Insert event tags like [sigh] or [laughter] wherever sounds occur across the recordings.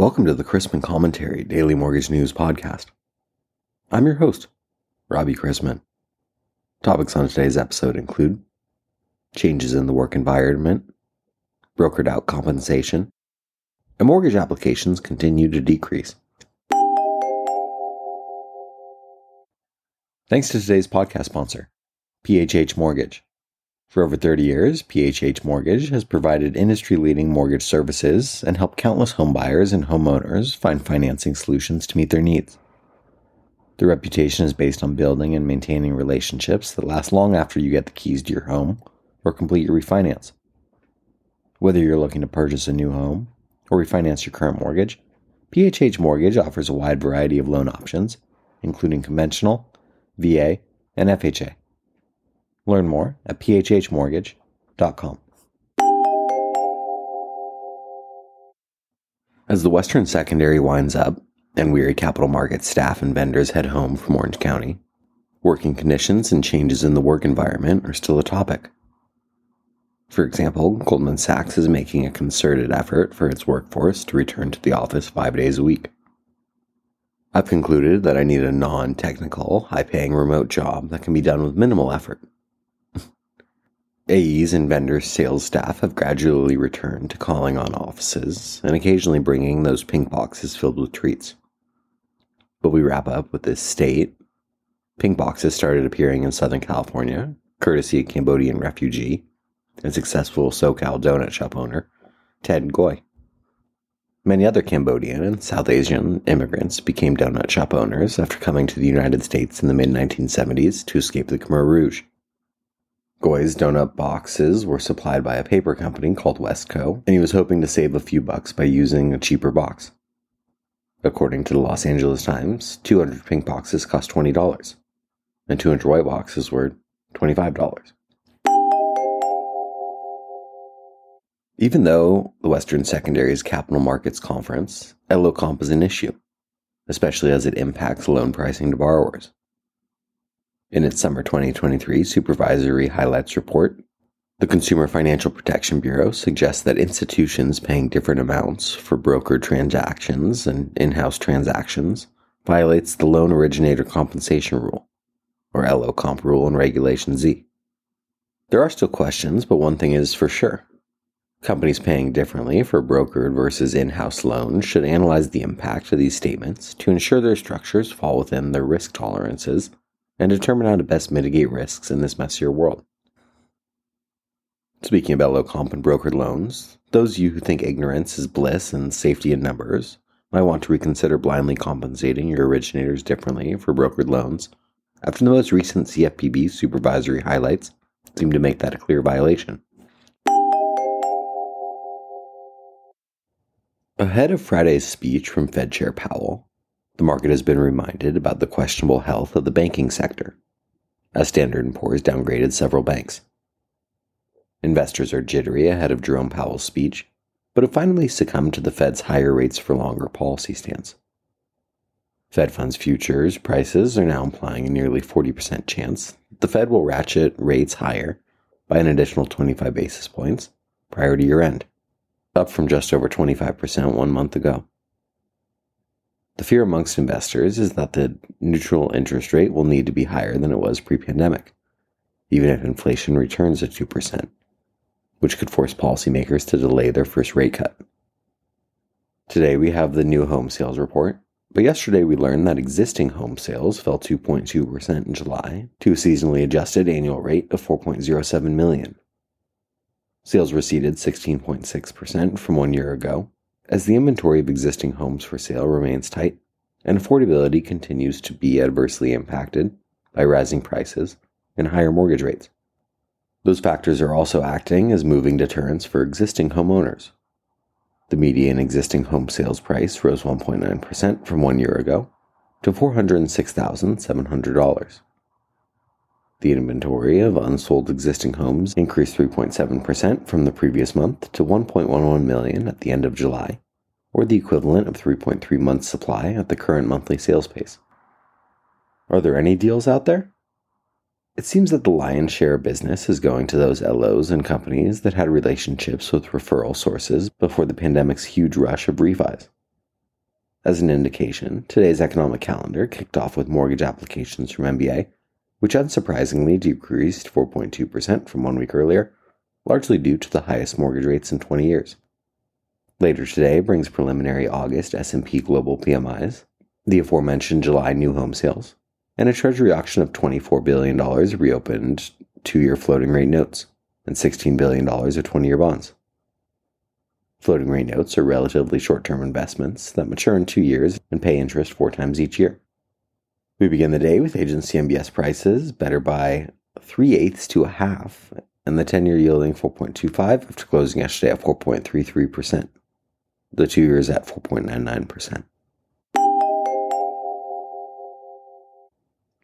Welcome to the Chrisman Commentary Daily Mortgage News Podcast. I'm your host, Robbie Chrisman. Topics on today's episode include changes in the work environment, brokered out compensation, and mortgage applications continue to decrease. Thanks to today's podcast sponsor, PHH Mortgage. For over 30 years, PHH Mortgage has provided industry leading mortgage services and helped countless homebuyers and homeowners find financing solutions to meet their needs. The reputation is based on building and maintaining relationships that last long after you get the keys to your home or complete your refinance. Whether you're looking to purchase a new home or refinance your current mortgage, PHH Mortgage offers a wide variety of loan options, including conventional, VA, and FHA. Learn more at phhmortgage.com. As the Western Secondary winds up and weary capital market staff and vendors head home from Orange County, working conditions and changes in the work environment are still a topic. For example, Goldman Sachs is making a concerted effort for its workforce to return to the office five days a week. I've concluded that I need a non technical, high paying remote job that can be done with minimal effort. AEs and vendor sales staff have gradually returned to calling on offices and occasionally bringing those pink boxes filled with treats. But we wrap up with this state. Pink boxes started appearing in Southern California, courtesy of Cambodian refugee and successful SoCal donut shop owner, Ted Ngoy. Many other Cambodian and South Asian immigrants became donut shop owners after coming to the United States in the mid 1970s to escape the Khmer Rouge. Ngoy's donut boxes were supplied by a paper company called Westco, and he was hoping to save a few bucks by using a cheaper box. According to the Los Angeles Times, 200 pink boxes cost $20, and 200 white boxes were $25. Even though the Western Secondary's Capital Markets Conference, LO comp is an issue, especially as it impacts loan pricing to borrowers. In its summer 2023 supervisory highlights report, the Consumer Financial Protection Bureau suggests that institutions paying different amounts for brokered transactions and in house transactions violates the Loan Originator Compensation Rule, or LO Comp Rule in Regulation Z. There are still questions, but one thing is for sure. Companies paying differently for brokered versus in house loans should analyze the impact of these statements to ensure their structures fall within their risk tolerances and determine how to best mitigate risks in this messier world. Speaking about LO comp and brokered loans, those of you who think ignorance is bliss and safety in numbers might want to reconsider blindly compensating your originators differently for brokered loans after the most recent CFPB supervisory highlights seem to make that a clear violation. Ahead of Friday's speech from Fed Chair Powell, the market has been reminded about the questionable health of the banking sector, as Standard & Poor's downgraded several banks. Investors are jittery ahead of Jerome Powell's speech, but have finally succumbed to the Fed's higher rates for longer policy stance. Fed funds futures prices are now implying a nearly 40% chance that the Fed will ratchet rates higher by an additional 25 basis points prior to year end, up from just over 25% one month ago. The fear amongst investors is that the neutral interest rate will need to be higher than it was pre pandemic, even if inflation returns to 2%, which could force policymakers to delay their first rate cut. Today we have the new home sales report, but yesterday we learned that existing home sales fell 2.2% in July to a seasonally adjusted annual rate of 4.07 million. Sales receded 16.6% from one year ago as the inventory of existing homes for sale remains tight and affordability continues to be adversely impacted by rising prices and higher mortgage rates. Those factors are also acting as moving deterrents for existing homeowners. The median existing home sales price rose 1.9% from one year ago to $406,700. The inventory of unsold existing homes increased 3.7% from the previous month to 1.11 million at the end of July, or the equivalent of 3.3 months' supply at the current monthly sales pace. Are there any deals out there? It seems that the lion's share of business is going to those LOs and companies that had relationships with referral sources before the pandemic's huge rush of refis. As an indication, today's economic calendar kicked off with mortgage applications from MBA, which unsurprisingly decreased 4.2% from one week earlier, largely due to the highest mortgage rates in 20 years. Later today brings preliminary August S&P Global PMIs, the aforementioned July new home sales, and a treasury auction of $24 billion reopened two-year floating rate notes and $16 billion of 20-year bonds. Floating rate notes are relatively short term investments that mature in two years and pay interest four times each year. We begin the day with agency MBS prices better by three eighths to a half, and the 10 year yielding 4.25 after closing yesterday at 4.33%. The two years at 4.99%.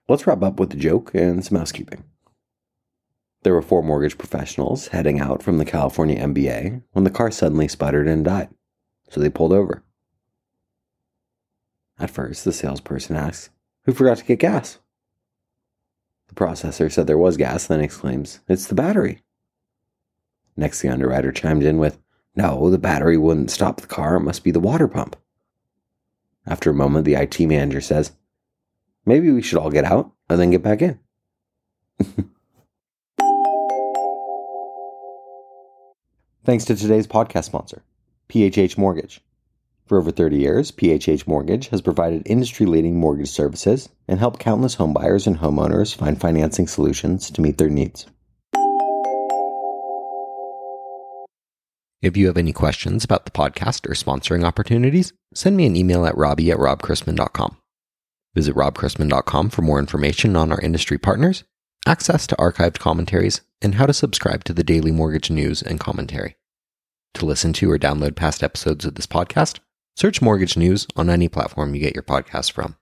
Let's wrap up with a joke and some housekeeping. There were four mortgage professionals heading out from the California MBA when the car suddenly sputtered and died, so they pulled over. At first, the salesperson asked, Who forgot to get gas? The processor said there was gas, then exclaims, It's the battery. Next, the underwriter chimed in with, No, the battery wouldn't stop the car, it must be the water pump. After a moment, the IT manager says, Maybe we should all get out and then get back in. [laughs] Thanks to today's podcast sponsor, PHH Mortgage. For over 30 years, PHH Mortgage has provided industry leading mortgage services and helped countless homebuyers and homeowners find financing solutions to meet their needs. If you have any questions about the podcast or sponsoring opportunities, send me an email at robbie at robchrisman.com. Visit robchrisman.com for more information on our industry partners access to archived commentaries, and how to subscribe to the daily mortgage news and commentary. To listen to or download past episodes of this podcast, search Mortgage News on any platform you get your podcast from.